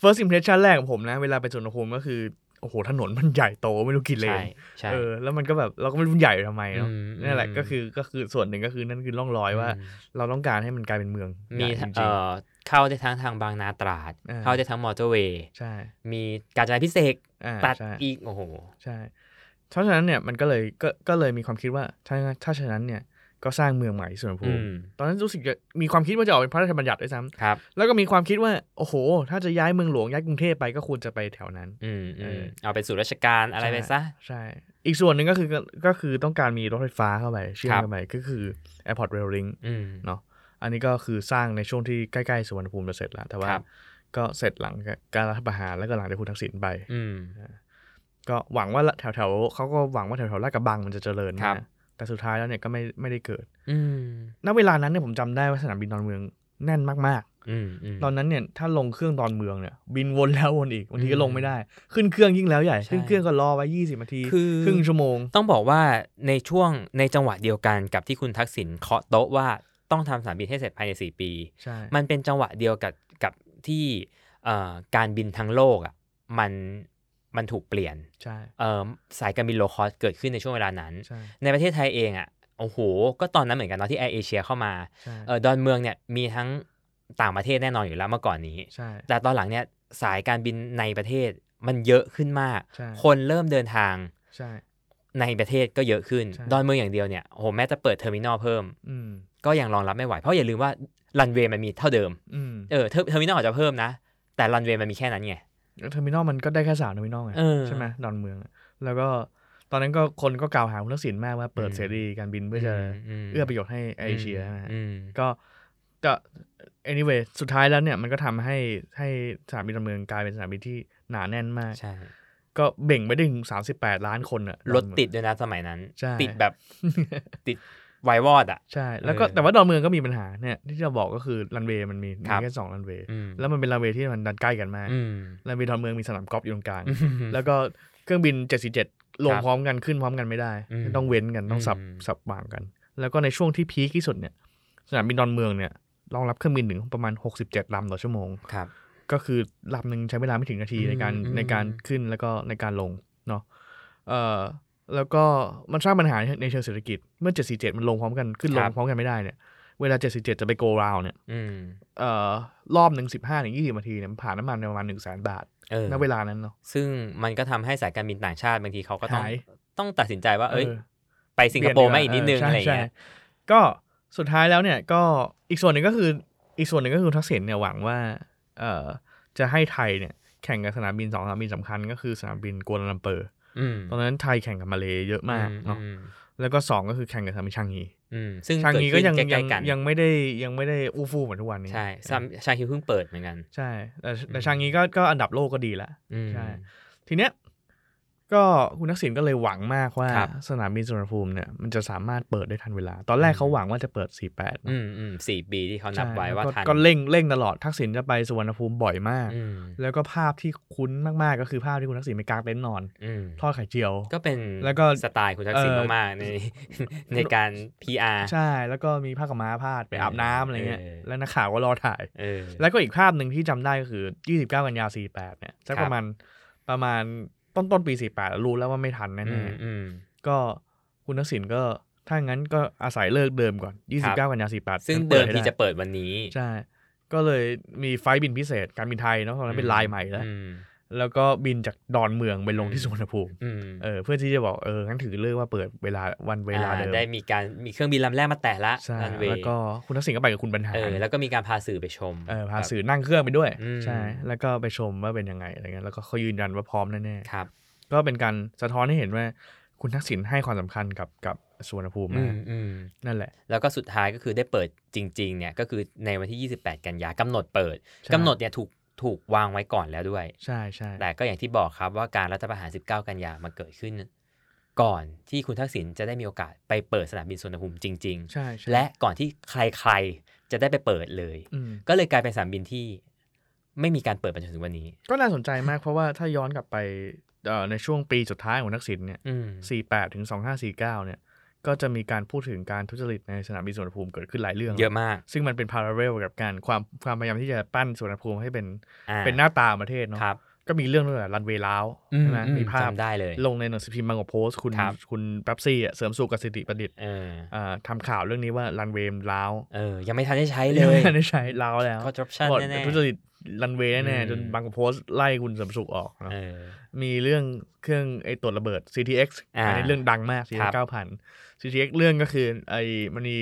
first impression แรกของผมนะ เวลาไปสวนภูมิก็คือ โอ้โหถนนมันใหญ่โตไม่รู้กี่เลใช่นใช่เออแล้วมันก็แบบเราก็ไม่รู้ใหญ่ทำไมเนาะอืมนั่นแหละอืมก็คือก็คือส่วนหนึ่งก็คือนั่นคือร่องรอยว่าอืมเราต้องการให้มันกลายเป็นเมืองมีใหญ่จริงเอ่อเข้าได้ทั้งทางบางนาตราดอ่าเข้าได้ทั้งมอเตอร์เวย์ๆใช่มีการจราพิเศษกอ่าตัดใช่อีกโอ้โหใช่เพราะฉะนั้นเนี่ยมันก็เลยก็ก็เลยมีความคิดว่าถ้าถ้าฉะนั้นเนี่ย ก็สร้างเมืองใหม่ที่สุวรรณภูอืมิมตอนนั้นรู้สึกจะมีความคิดว่าจะออกเป็นพระราชบัญญัติด้วยซ้ครับำแล้วก็มีความคิดว่า โอ้โห ถ้าจะย้ายเมืองหลวงย้ายกรุงเทพไปก็ควรจะไปแถวนั้นอืมเออือมเอาเป็นศูนย์ราชการอะไรไปซะใช่ อีกส่วนหนึ่งก็คือก็ก็คือต้องการมีรถไฟฟ้าเข้าไปเชื่อมครับเข้าไปก็คือ Airport Rail Link อืมเนาะอันนี้ก็คือสร้างในช่วงที่ใกล้ๆสุวรรณภูมิจะเสร็จแล้วแต่ว่าครับก็เสร็จหลังการรัฐประหารแล้วก็หลังจากคุณทักษิณไปอืมก็หวังว่าแถวๆเขาก็หวังว่าแถวๆลาดกระบังมันจะเจริญครับนะ แต่สุดท้ายแล้วเนี่ยก็ไม่ไม่ได้เกิด อืมณเวลานั้นเนี่ยผมจำได้ว่าสนามบินดอนเมืองแน่นมากอืมอืมๆตอนนั้นเนี่ยถ้าลงเครื่องดอนเมืองเนี่ยบินวนแล้ววนอีกบางทีก็อืมลงไม่ได้ ขึ้นเครื่องยิ่งแล้วใหญ่ใช่ขึ้นเครื่องก็รอไว้ยี่สิบนาทีคือครึ่งชั่วโมง ต้องบอกว่าในช่วงในจังหวะเดียวกันกับที่คุณทักษิณเคาะโต๊ะว่าต้องทำสนามบินให้เสร็จภายใน4ปีใช่มันเป็นจังหวะเดียวกับกับที่เอ่อการบินทั้งโลกอะมัน มันถูกเปลี่ยนใช่เอ่อสายการบิน low cost เกิดขึ้นในช่วงเวลานั้นใช่ในประเทศไทยเองอะโอ้โห ก็ตอนนั้นเหมือนกันเนาะที่แอร์เอเชียเข้ามาใช่เออดอนเมืองเนี่ยมีทั้งต่างประเทศแน่นอนอยู่แล้วเมื่อก่อนนี้ใช่แต่ตอนหลังเนี่ยสายการบินในประเทศมันเยอะขึ้นมากใช่คนเริ่มเดินทางใช่ในประเทศก็เยอะขึ้นใช่ดอนเมืองอย่างเดียวเนี่ยโอ้โหแม้จะเปิด terminal เพิ่มอืมก็ยังรองรับไม่ไหว เพราะอย่าลืมว่ารันเวย์มันมีเท่าเดิมอืมเออ ter- terminal อาจจะเพิ่มนะ แต่รันเวย์มันมีแค่นั้นไง terminal มันก็ได้แค่สาม terminal ไงเออใช่ไหมดอนเมืองอะแล้วก็ตอนนั้นก็คนก็กล่าวหาคุณทักษิณมากว่าเปิดอืมเสรีการบินเพื่อจะมเอื้อประโยชน์ให้แอร์เอเชียนะฮะอืมก็ก็ anyway สุดท้ายแล้วเนี่ยมันก็ทำให้ให้สนามบินดอนเมืองกลายเป็นสนามบินที่หนาแน่นมากใช่ก็เบ่งไปได้ถึงสามสิบแปดล้านคนอะรถติดด้วยนะสมัยนั้นใช่ติดแบบติด ไววอดอะใช่ แล้วก็เออแต่ว่าดอนเมืองก็มีปัญหาเนี่ยที่เราบอกก็คือรันเวย์มันมีมีครับแค่สองรันเวย์อืมแล้วมันเป็นรันเวย์ที่มันดันใกล้กันมากอืมรันเวย์ดอนเมืองมีสนามกอล์ฟอยู่ตรงกลางอืมแล้วก็เครื่องบิน747ลงครับพร้อมกันขึ้นพร้อมกันไม่ได้อืมต้องเว้นกันต้องสับอืมสับวางกัน แล้วก็ในช่วงที่พีคที่สุดเนี่ยสนามบินดอนเมืองเนี่ยรองรับเครื่องบินถึงประมาณ 67ลำต่อชั่วโมงครับก็คือลำหนึ่งใช้เวลาไม่ถึงนาทีอืมในการอืมในการขึ้นแล้วก็ในการลงเนาะเอ่อ แล้วก็มันสร้างปัญหาในเชิงเศรษฐกิจ เมื่อ 747 มันลงพร้อมกันขึ้นลงพร้อมกันไม่ได้เนี่ย เวลา 747 จะไปโกราวเนี่ยอืมเอ่อรอบหนึ่ง15ถึง20นาทีเนี่ยมันผ่านน้ำมันไปประมาณ1 0 0 0 0แบาทเออณเวลานั้นเนาะซึ่งมันก็ทำให้สายการบินต่างชาติบางทีเขาก็ต้องหายต้องตัดสินใจว่า เอ้ยเออไปสิงคโปร์ไหม่อีกนิดนึงใช่อะไรอย่างใช่เงี้ยก็สุดท้ายแล้วเนี่ยก็อีกส่วนหนึ่งก็คืออีกส่วนหนึ่งก็คือทักษิณเนี่ยหวังว่า เอ่อจะให้ไทยเนี่ยแข่งกับสนามบินสองสนามบินสำคัญ ก็คือสนามบินกัวลาลัมเปอร์อืม ตอนนั้นไทยแข่งกับมาเลเยอะมากเนาะอืมแล้วก็สองก็คือแข่งกับสนามบินชางฮีอืมซึ่งชางเกิดฮีก็ขึ้นยังใกยัล้งๆกันยังไม่ได้ยังไม่ได้อู้ฟู่เหมือนทุกวันนี้ ใช่ซัมชาคิวเพิ่งเปิดเหมือนกัน ใช่ แต่แต่ชางฮีก็ก็อันดับโลกก็ดีละอืมใช่ ทีเนี้ย ก็คุณทักษิณก็เลยหวังมากว่าครับสนามบินสุวรรณภูมิเนี่ยมันจะสามารถเปิดได้ทันเวลา ตอนแรกเขาหวังว่าจะเปิด 48เนอะอืมอืมสี่ปีที่เขานับไว้ใช่ว่าก็ทันก็เร่งเร่งตลอดทักษิณจะไปสุวรรณภูมิบ่อยมากอืมแล้วก็ภาพที่คุ้นมาก ๆ ก็คือภาพที่คุณทักษิณไปกางเต็นท์นอนอืมทอดไข่เจียว ก็เป็นแล้วก็สไตล์คุณทักษิณเอ่อมากๆในในการ PR ใช่ แล้วก็มีผ้าขาวม้าพาดไปอาบน้ำอะไรเงี้ยเออแล้วนักข่าวก็รอถ่ายเออแล้วก็อีกภาพหนึ่งที่จำได้ก็คือ 29 กันยา48เนี่ยสักครับประมาณประมาณ ต้นต้นปี48รู้แล้วว่าไม่ทันอืแน่มอืมๆก็คุณทักษิณก็ถ้างั้นก็อาศัยเลิกเดิมก่อน 29 กันยา48 ซึ่งปิเดิมให้ที่จะเปิดวันนี้ ใช่ ก็เลยมีไฟล์บินพิเศษการบินไทยเนาะตอนนั้นเป็นลายใหม่แล้วอืม แล้วก็บินจากดอนเมืองไปลงอืที่มสุวรรณภูมิอืมเออเพื่อที่จะบอกเอองั้นถือเลิกว่าเปิดเวลาวันเวลาอ่เดิมได้มีการมีเครื่องบินลำแรกมาแตะละใช่รันเวแล้วย์ก็คุณทักษิณก็ไปกับคุณบรรหารเออแล้วก็มีการพาสื่อไปชมเออพาแบบสื่อนั่งเครื่องไปด้วยอืมใช่แล้วก็ไปชมว่าเป็นยังไงอะไรเงี้ยแล้วก็เขายืนยันว่าพร้อมแน่ครับๆก็เป็นการสะท้อนให้เห็นว่าคุณทักษิณให้ความสำคัญกับกับสุวรรณภูมิอืนะมอืมนั่นแหละ แล้วก็สุดท้ายก็คือได้เปิดจริง ๆ เนี่ยก็คือในวันที่ 28 กันยากำหนดเปิดใช่กำหนดเนี่ยถูก ถูกวางไว้ก่อนแล้วด้วย ใช่ใช่แต่ก็อย่างที่บอกครับว่าการรัฐประหาร 19 กันยามาเกิดขึ้น ก่อนที่คุณทักษิณจะได้มีโอกาสไปเปิดสนามบินสุวรรณภูมิจริงใช่ใช่ๆและก่อนที่ใครๆจะได้ไปเปิดเลยอืมก็เลยกลายเป็นสนามบินที่ไม่มีการเปิดมาจนถึงวันนี้ ก็น่าสนใจมากเพราะว่าถ้าย้อนกลับไปเอ่อในช่วงปีสุดท้ายของทักษิณเนี่ยอืม48ถึง2549เนี่ย ก็จะมีการพูดถึงการทุจริตในสนามบินสุวรรณภูมิเกิดขึ้นหลายเรื่องเยอะมาก ซึ่งมันเป็นพาราเรลกับการความความพยายามที่จะปั้นสุวรรณภูมิให้เป็นอ่าเป็นหน้าตาของประเทศเนาะครับก็มีเรื่องตั้งแต่รันเวย์ล้าวอืใช่ไหมอืมีภาพจำได้เลย ลงในหนังสือพิมพ์บางกอกโพสต์คุณครับคุณแป๊บซี่อะเสริมสุขกสิทธิประดิษฐ์เอออ่าทำข่าวเรื่องนี้ว่ารันเวย์ล้าวเออยังไม่ทันได้ใช้เลยังยไม่ได้ใช้ล้าวแล้ว corruption บอกแน่ๆทุจริตรันเวย์แน่อืมๆจนบางกอกโพสต์ไล่คุณเสริมสุขออกเนอะเออมีเรื่องเครื่องไอ้ตรวจระเบิด CTX อ่าอันนี้เรื่องดังมากครั CTX บเก้าพัน CTX เรื่องก็คือไอ้มันมี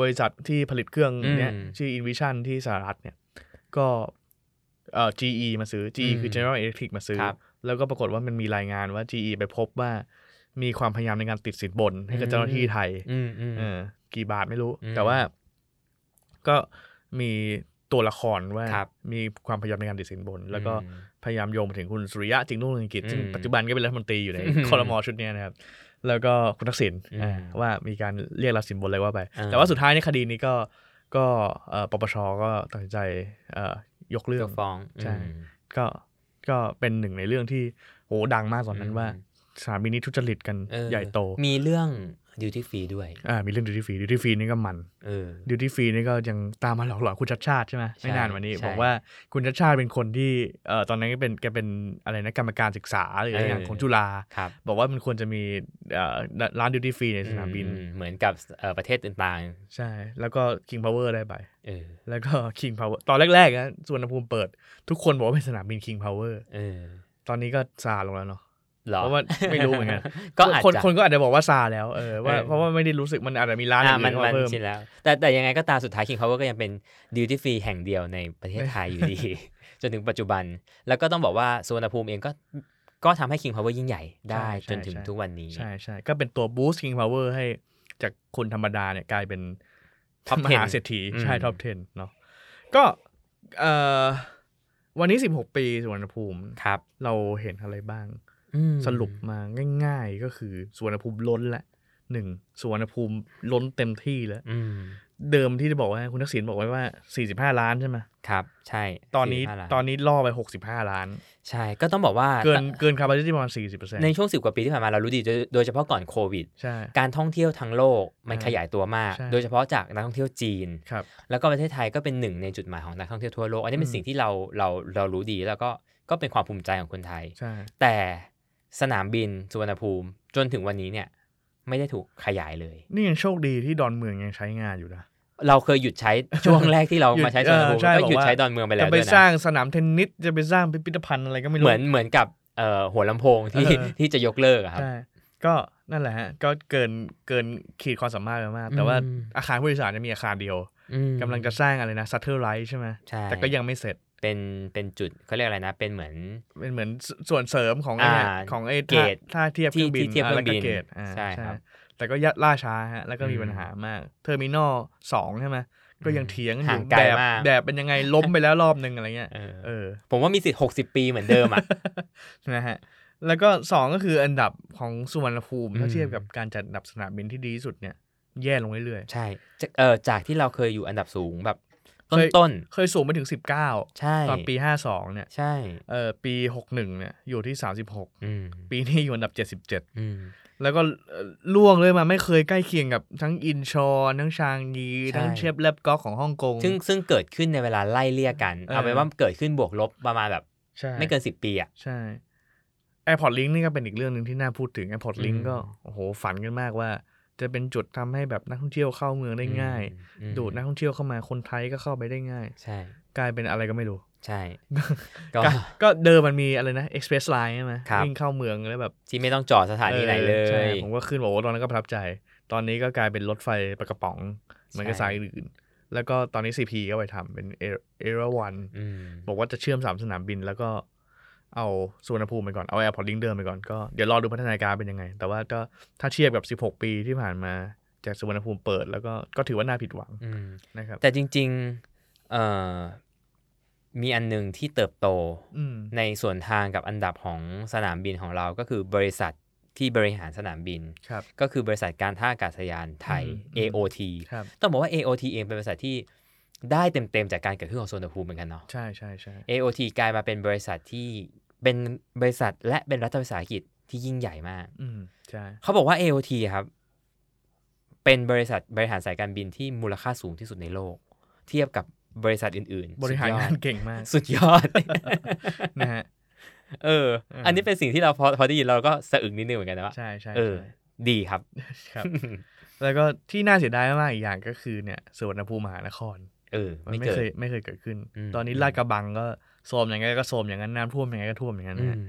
บริษัทที่ผลิตเครื่องเนี้ยอืมชื่อ Invision ที่สหรัฐเนี่ย ก็เอ่อ GE มาซื้อ GE คือ General Electric มาซื้อครับแล้วก็ปรากฏว่ามันมีรายงานว่า GE ไปพบว่ามีความพยายามในการติดสินบนให้กับเจ้าหน้าที่ไทยอืมอืมเออกี่บาทไม่รู้อืมแต่ว่าก็มีตัวละครว่าครับมีความพยายามในการติดสินบน แล้วก็อืมพยายามโยงไปถึงคุณสุริยะจึงรุ่งเรืองกิจซึ่งอืมปัจจุบันก็เป็นรัฐมนตรีอยู่ในอืมคอรมอชุดเนี้ยนะครับ แล้วก็คุณทักษิณอืมอ่าว่ามีการเรียกรับสินบนอะไรว่าไปอ่าแต่ว่าสุดท้ายในคดีนี้ก็ก็เอ่อปปชก็ตัดสินใจเอ่อยกเรื่ยองกฟ้องใช่อืมก็ก็เป็นหนึ่งในเรื่องที่โหดังมากตอนนั้นอืมว่าสถานบินนี้ทุจริตกันเออใหญ่โต มีเรื่อง duty free ด้วย อ่า มีเรื่อง duty free duty free นี่ก็มันเออ duty free นี่ก็ยังตามมาหลอกหลอนคุณชัชชาติใช่ไหมใช่ไม่นานวันนี้ใช่บอกว่าคุณชัชชาติเป็นคนที่เอ่อตอนนั้นก็เป็นแกเป็นอะไรนะกรรมการศึกษาหรืออะไรอย่างเออของจุฬาครับบอกว่ามันควรจะมีเอ่อร้าน duty free ในสนามบินอืมเหมือนกับเอ่อประเทศต่างใช่ แล้วก็ King Power ได้ไปๆเออแล้วก็ King Power ตอนแรกๆนะสุวรรณภูมิเปิด ทุกคนบอกว่าเป็นสนามบิน King Power เออตอนนี้ก็ซาลงแล้วเนาะหรอ เพราะว่าไม่รู้เหมือนกันก็อาจคนจะคนก็อาจจะบอกว่าซาแล้วเออว่าเออเพราะว่าไม่ได้รู้สึกมันอาจจะมีร้านอ่าอื่มันนมันมาเพิ่มชินแล้ว แต่แต่ยังไงก็ตามสุดท้าย King Power ก็ยังเป็นดิวตี้ฟรีแห่งเดียวในประเทศไทยอยู่ดี จนถึงปัจจุบัน แล้วก็ต้องบอกว่าสุวรรณภูมิเองก็ก็ทำให้ King Power ยิ่งใหญ่ได้ใช่จนถึงใช่ทุกวันนี้ ใช่ใช่ก็เป็นตัวบูสต์ King Power ให้จากคนธรรมดาเนี่ยกลายเป็น Top มหาเศรษฐีอืมใช่ท็อป 10 เนาะก็เอ่อวันนี้ 16 ปีสุวรรณภูมิครับ เราเห็นอะไรบ้างอืม สรุปมาง่าย ๆ ก็คือสุวรรณภูมิล้นละหนึ่งสุวรรณภูมิล้นเต็มที่แล้วอืมเดิมที่จะบอกว่าคุณทักษิณบอกไว้ว่า 45 ล้านใช่ไหมครับ ใช่ ตอนนี้45ล้าตอนนี้ล่อไป 65 ล้าน ใช่ก็ต้องบอกว่าเกินเกินคา p a ซิตี้ประมาณ 40%ในช่วงสิบกว่าปีที่ผ่านมาเรารู้ดีโดยโดยเฉพาะก่อนโควิดใช่การท่องเที่ยวทั้งโลกมันอ่าขยายตัวมากใช่โดยเฉพาะจากนักท่องเที่ยวจีนครับแล้วก็ประเทศไทยก็เป็นหนึ่งในจุดหมายของนักท่องเที่ยวทั่วโลก อันนี้เป็อืนมสิ่งที่เราเราเรารู้ดีแล้วก็ก็เป็นความภูมิใจของคนไทยใช่แต่ สนามบินสุวรรณภูมิ จนถึงวันนี้เนี่ย ไม่ได้ถูกขยายเลย นี่ยังโชคดีที่ดอนเมืองยังใช้งานอยู่นะเราเคยหยุดใช้ช่วงแรกที่เราหยุดมาใช้สุวรรณภูมิเออใช่ก็หยุดบอกว่าใช้ดอนเมืองไปแล้จะวไปด้วยสร้านะงสนามเทนนิสจะไปสร้างพิพิธภัณฑ์อะไรก็ไม่รู้เหมือนเหมือนกับเอ่อหัวลำโพงที่เออที่จะยกเลิกอะครับใช่ก็นั่นแหละฮะก็เกินเกินขีดความสามารถไปมาก แต่ว่าอืมอาคารผู้โดยสารจะมีอาคารเดียวอืมกำลังจะสร้างอะไรนะซัตเทอร์ไรท์ใช่ไหมใช่แต่ก็ยังไม่เสร็จ เป็นเป็นจุดเขาเรียกอะไรนะ เป็นเหมือนเป็นเหมือนสส่วนเสริมของไอ้เนี่ยอ่าของไอ้เกท่าตท่าเทียบเครื่องบินที่ที่เทียบเครื่องบินแล้วก็เกตอ่าใช่ครับ แต่ก็ยัดล่าช้าฮะแล้วก็มีอืมปัญหามากเทอร์มินอลสองใช่ไหมก็ยังเถียงกันอห่ายู่งไกลแดดมากแดดเป็นยังไงล้มไปแล้วรอบนึงอะไรเงี้ยเออเออผมว่ามีสิทธิ์หกสิบปีเหมือนเดิมอะนะฮะแล้วก็สองก็คืออันดับของสุวรรณภูมิอืมถ้าเทียบกับการจัดอันดับสนามบินที่ดีที่สุดเนี่ยแย่ลงเรื่อยใช่จากเออจากที่เราเคยอยู่อันดับสูงแบบ เคยต้นๆเคยสูงไปถึงสิบเก้าๆใช่ ตอนปีห้าสองเนี่ย ใช่ เออปีหกหนึ่งเนี่ย อยู่ที่สามสิบหกอืมปีนี้อยู่อันดับเจ็ดสิบเจ็ดอืมแล้วก็เอ่อล่วงเลยมาไม่เคยใกล้เคียงกับทั้งอินชอนทั้งชางยีใช่ทั้งเชฟเลบก็อกของฮ่องกง ซึ่งซึ่งเกิดขึ้นในเวลาไล่เลี่ยกัน เออเอาเป็นว่าเกิดขึ้นบวกลบประมาณแบบใช่ไม่เกินสิบปีอะ ใช่ AirPod Link นี่ก็เป็นอีกเรื่องหนึ่งที่น่าพูดถึง AirPod Link อืมก็โอ้โหฝันกันมากว่า จะเป็นจุดทำให้แบบนักท่องเที่ยวเข้าเมืองได้ง่ายอืมดูดนักท่องเที่ยวเข้ามาคนไทยก็เข้าไปได้ง่าย ใช่ กลายเป็นอะไรก็ไม่รู้ ใช่ ก็ก็ก็เดิมมันมีอะไรนะ Express Line ใช่ไหมครับวิ่งเข้าเมืองแล้วแบบที่ไม่ต้องจอดสถานีไหนเลออใช่ยผมก็ขึ้นบอกว่าตอนนั้นก็ประทับใจ ตอนนี้ก็กลายเป็นรถไฟปลากระป๋องเหมือนกับใช่สายอื่นแล้วก็ตอนนี้ CP ก็ไปทำเป็น Era One อืมบอกว่าจะเชื่อมสามสนามบินแล้วก็ เอาสุวรรณภูมิไปก่อน เอาแอร์พอร์ตลิงก์เดิมไปก่อน ก็เดี๋ยวรอดูพัฒนาการเป็นยังไง แต่ว่าก็ถ้าเทียบกับ 16 ปีที่ผ่านมาจากสุวรรณภูมิเปิด แล้วก็ก็ถือว่าน่าผิดหวังอืมนะครับ แต่จริงๆเอ่อมีอันหนึ่งที่เติบโตอืมในสวนทางกับอันดับของสนามบินของเราก็คือบริษัทที่บริหารสนามบินครับก็คือบริษัทการท่าอากาศยานไทยอืม AOT ครับต้องบอกว่า AOT เองเป็นบริษัทที่ได้เต็มๆ จากการเกิดขึ้นของโซนภูมิเหมือนกันเนาะใช่ใช่ใช่ AOT กลายมาเป็นบริษัทที่ เป็นบริษัทและเป็นรัฐวิสาหกิจที่ยิ่งใหญ่มาก อืมใช่เขาบอกว่า AOT ครับ เป็นบริษัทบริหารสายการบินที่มูลค่าสูงที่สุดในโลก เทียบกับบริษัทอื่นๆ บริหารสุดยอดงานเก่งมาก สุดยอดนะฮะเออเอออัอันนี้เป็นสิ่งที่เราพอพอได้ยินเราก็สะอึกนิดนึงเหมือนกันนะว่าใช่ใช่เออใช่ดีครับครับ แล้วก็ที่น่าเสียดายมากๆอีกอย่างก็คือเนี่ยสุวรรณภูมิมหานคร เออมันไม่ไม่เกิเคดยไม่เคยเกิดขึ้นอืมตอนนี้อืมลาดกระบังก็ โซมอย่างไงก็โซมอย่างนั้นน้ำท่วมอย่างไงก็ท่วมอย่างนั้นอืนะฮะม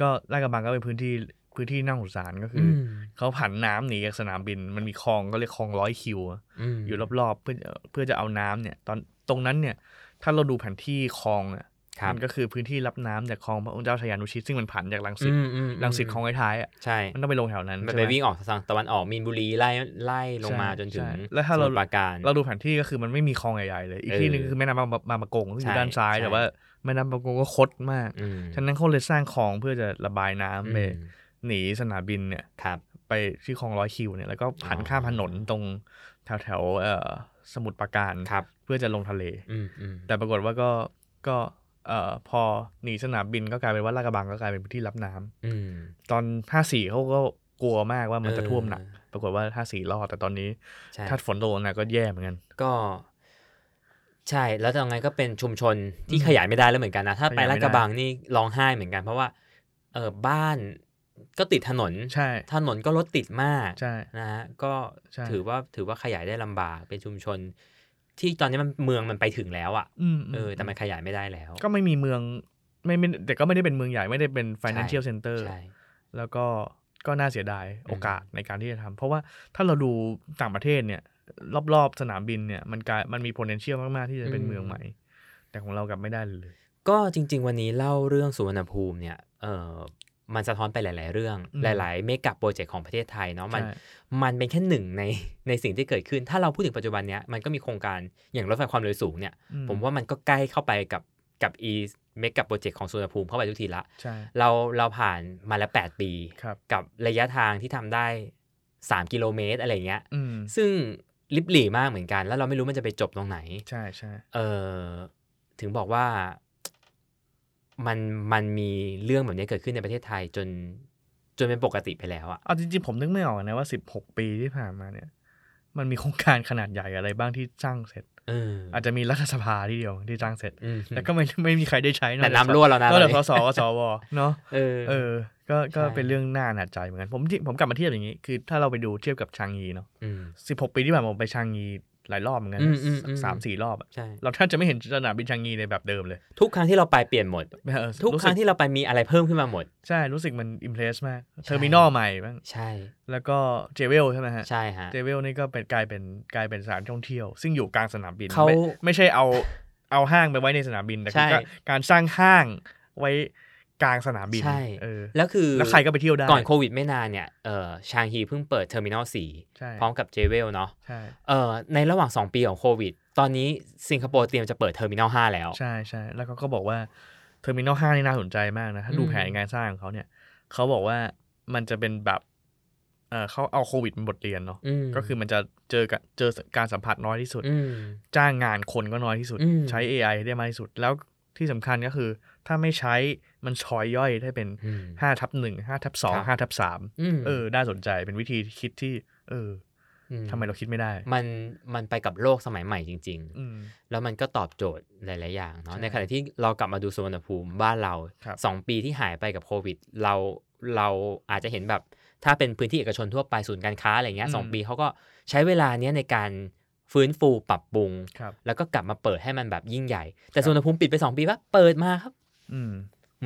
ก็ลาดกระบังก็เป็นพื้นที่พื้นที่น่าสงสารก็คืออือมเขาผันน้ำหนีจากสนามบิน มันมีคลองก็เรียกคลองร้อยคิวอะมอยู่รอบๆเพื่อเพื่อจะเอาน้ำเนี่ย ตอนตรงนั้นเนี่ย ถ้าเราดูแผนที่คลองอะครับ มันก็คือพื้นที่รับน้ำจากคลองพระองค์เจ้าชายานุชิตซึ่งมันผันจากลังสิตอืมอืมลังสิตคลองท้ายๆอะใช่มันต้องไปลงแถวนั้นมันใช่ไปไหมวิ่งออกทางตะวันออกมีนบุรีไล่ไล่ลงมาใช่จนถึงใช่แล้วถ้าเราสมุทรปราการเราดูแผนที่ก็คือมันไม่มีคลองใหญ่ๆเลย อีกที่หนึ่งเออคือแม่น้ำบางบางประกงซึ่งอยู่ใช่ด้านซ้ายใช่แต่ว่าแม่น้ำบางประกงก็คดมากอืมฉะนั้นเขาเลยสร้างคลองเพื่อจะระบายน้ำไปอืมหนีสนามบินเนี่ยครับไปที่คลองร้อยคิวเนี่ยแล้วก็ผันอ๋อข้ามถนนตรงแถวแถวๆเอ่อสมุทรปราการครับเพื่อจะลงทะเลอืมอืมแต่ปรากฏว่าก็ก็ เอ่อพอหนีสนามบินก็กลายเป็นว่าลาดกระบังก็กลายเป็นพื้นที่รับน้ำอืมตอนห้าสี่เขาก็กลัวมากว่ามันจะท่วมหนักเออปรากฏว่าห้าสี่รอดแต่ตอนนี้ใช่ถ้าฝนตกหนักก็แย่เหมือนกัน ก็ ใช่ แล้วตรงนั้นก็เป็นชุมชนที่อืมขยายไม่ได้แล้วเหมือนกันนะ ถ้าขไปยายไม่ลาดกระบังนี่ร้องไห้เหมือนกัน เพราะว่าเออบ้านก็ติดถนนใช่ ถนนก็รถติดมากใช่นะฮะก็ใช่ถือว่าถือว่าขยายได้ลำบากเป็นชุมชน ที่ตอนนี้มันเมืองมันไปถึงแล้วอะ่ะอืมเออแต่มันขยายไม่ได้แล้ว ก็ไม่มีเมืองไม่ไม่แต่ก็ไม่ได้เป็นเมืองใหญ่ไม่ได้เป็น financial center ใช่แล้วก็ก็น่าเสียดายโอกาสในการที่จะทำเพราะว่าถ้าเราดูต่างประเทศเนี่ย รอบๆสนามบินเนี่ยมันกลายมันมี potential มากๆที่จะเป็นอืมเมืองใหม่ แต่ของเรากลับไม่ได้เลย ก็จริง ๆ วันนี้เล่าเรื่องสุวรรณภูมิเนี่ยเออ มันสะท้อนไปหลาย ๆ เรื่องอืมหลาย ๆ เมกะโปรเจกต์ของประเทศไทยเนาะมันใช่มันเป็นแค่หนึ่งในในสิ่งที่เกิดขึ้น ถ้าเราพูดถึงปัจจุบันเนี้ยมันก็มีโครงการอย่างรถไฟความเร็วสูงเนี่ยอืผมว่ามันก็ใกล้เข้าไปกับกับอีเมกะโปรเจกต์ของสุวรรณภูมิเข้าไปทุกทีละใช่เราเราผ่านมาแล้ว 8 ปีครับกับระยะทางที่ทำได้ 3 กิโลเมตรอะไรเงี้ยอืมซึ่งลิบหลี่มากเหมือนกัน แล้วเราไม่รู้มันจะไปจบตรงไหน ใช่ใช่เออถึงบอกว่า มันมันมีเรื่องแบบนี้เกิดขึ้นในประเทศไทยจนจนเป็นปกติไปแล้วอะเอาจริงๆ ผมนึกไม่ออกนะว่า16ปีที่ผ่านมาเนี่ย มันมีโครงการขนาดใหญ่อะไรบ้างที่สร้างเสร็จเอออาจจะมีรัฐสภาที่เดียวที่สร้างเสร็จอืมแต่ก็ไม่ไม่มีใครได้ใช้แต่น้ำรั่วแล้วนะก็แต่ตสอนสนี้กับสวเนาะเออเออก็ก็ใช่เป็นเรื่องน่าหนักใจเหมือนกันผมที่ผมกลับมาเทียบอย่างนี้ คือถ้าเราไปดูเทียบกับชางยีเนาะอืมสิบหกปีที่ผ่านมาผมไปชางงี หลายรอบเหมือนกันนะอืมอืมอืมสามสี่รอบอะใช่เราแทบจะไม่เห็นสนามบินชางยีในแบบเดิมเลย ทุกครั้งที่เราไปเปลี่ยนหมดเออทุกครั้งสึที่เราไปมีอะไรเพิ่มขึ้นมาหมด ใช่รู้สึกมัน impress มากใช่ terminal ใหม่บ้างใช่ แล้วก็ Jewel ใช่ไหมฮะใช่ฮะ Jewel นี่ก็เป็นกลายเป็นกลายเป็นสถานที่ท่องเที่ยว ซึ่งอยู่กลางสนามบินเขาไม่ไม่ใช่เอาเอาห้างไปไว้ในสนามบินแต่คือใช่การการสร้างห้างไว้ กลางสนามบินใช่เออแล้วคือแล้วใครก็ไปเที่ยวได้ ก่อนโควิดไม่นานเนี่ยเออชางงีเพิ่งเปิด terminal สี่ใช่พร้อมกับ Jewel เนาะใช่เออในระหว่าง 2 ปีของโควิด ตอนนี้สิงคโปร์เตรียมจะเปิด terminal ห้าแล้วใช่ใช่แล้วเขาก็บอกว่า terminal ห้านี่น่าสนใจมากนะ ถ้าดูอืมแผนงานสร้างของเขาเนี่ยเขาบอกว่ามันจะเป็นแบบเออเขาเอาโควิดเป็นบทเรียนเนาะมก็คือมันจะเจอกับเจอการสัมผัสน้อยที่สุดอืมจ้างงานคนก็น้อยที่สุดอืมใช้ AI ให้ได้มากที่สุด แล้วที่สำคัญก็คือ ถ้าไม่ใช้ มันชอยย่อยได้เป็นอืมห้าทับหนึ่งห้าทับสองครับห้าทับสามอืมเออน่าสนใจเป็นวิธีคิดที่ เอออืทำไมเราคิดไม่ได้ มันมันไปกับโลกสมัยใหม่จริงอืมๆแล้วมันก็ตอบโจทย์หลาย ๆ อย่างเนาะใช่ในขณะที่เรากลับมาดูสุวรรณภูมิบ้านเราครับสองปีที่หายไปกับโควิด เราเราอาจจะเห็นแบบ ถ้าเป็นพื้นที่เอกชนทั่วไปศูนย์การค้าอะไรเงี้ยสองปีเขาก็ใช้เวลาเนี้ยในการฟื้นฟูปรับปรุงครับแล้วก็กลับมาเปิดให้มันแบบยิ่งใหญ่ แต่สุวรรณภูมิปิดไป2ปีปั๊บเปิดมาครับอืม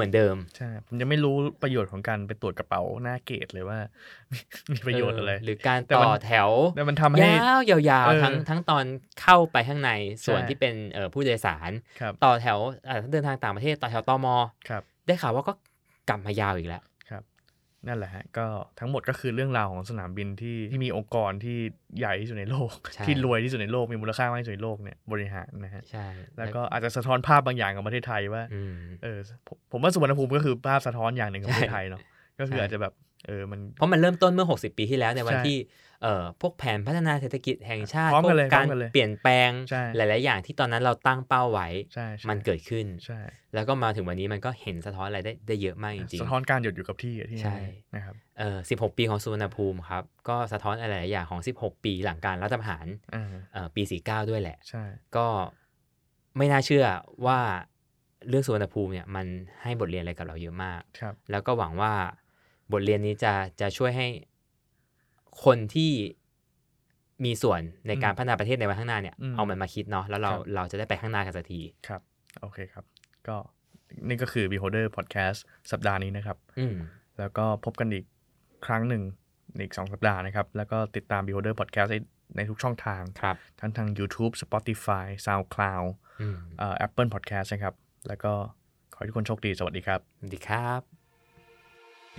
เหมือนเดิมใช่ผมยังไม่รู้ประโยชน์ของการไปตรวจกระเป๋าหน้าเกตเลยว่า มีมีประโยชน์อะไรหรือการแต่ต่มันอแถวแต่มันทำให้ยาวยาวเออๆทั้งทั้งตอนเข้าไปข้างในส่วนใช่ที่เป็นเอ่อผู้โดยสารครับต่อแถวอ่าถ้าเดินทางต่างประเทศต่อแถวตมครับได้ข่าวว่าก็กลับมายาวอีกแล้วครับ นั่นแหละฮะก็ทั้งหมดก็คือเรื่องราวของสนามบินที่ที่มีองค์กรที่ใหญ่ที่สุดในโลกใช่ที่รวยที่สุดในโลกมีมูลค่ามากที่สุดในโลกเนี่ยบริหารนะฮะใช่แล้วก็อาจจะสะท้อนภาพบางอย่างของประเทศไทยว่าอืมเออผมผมว่าสุวรรณภูมิก็คือภาพสะท้อนอย่างหนึ่งของประเทศไทยเนาะก็คือใช่อาจจะแบบเออมันเพราะมันเริ่มต้นเมื่อ 60 ปีที่แล้วในวันใช่ที่เอ่อ พวกแผนพัฒนาเศรษฐกิจแห่งชาติพร้อมพวกันกเลยการพร้อมกันเลยเปลี่ยนแปลงใช่หลาย ๆ อย่างที่ตอนนั้นเราตั้งเป้าไว้ใช่ใช่มันเกิดขึ้นใช่แล้วก็มาถึงวันนี้มันก็เห็นสะท้อนอะไรได้ได้เยอะมากจริงสะท้อนการหยุดอยู่กับที่อะที่ใช่นี่นะครับๆเอ่อ16ปีของสุวรรณภูมิครับ ก็สะท้อนอะไรหลายอย่างของ 16 ปีหลังการรัฐประหารอ่าเอ่อปี49ด้วยแหละใช่ก็ไม่น่าเชื่อว่าเรื่องสุวรรณภูมิเนี่ยมันให้บทเรียนอะไรกับเราเยอะมากครับแล้วก็หวังว่าบทเรียนนี้จะจะช่วยให้ คนที่มีส่วนในการอืมพัฒนาประเทศในวันข้างหน้าเนี่ยอืมเอามันมาคิดเนาะแล้วเราครับเราจะได้ไปข้างหน้ากันสักทีครับ โอเคครับ ก็นี่ก็คือ Beholder Podcast สัปดาห์นี้นะครับอืมแล้วก็พบกันอีกครั้งหนึ่งในอีก 2 สัปดาห์นะครับ แล้วก็ติดตาม Beholder Podcast ในในทุกช่องทางครับทั้งทาง YouTube Spotify SoundCloud อืมเอ่อ Apple Podcast นะครับ แล้วก็ขอให้ทุกคนโชคดี สวัสดีครับ สวัสดีครับ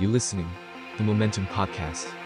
You listening, the Momentum Podcast.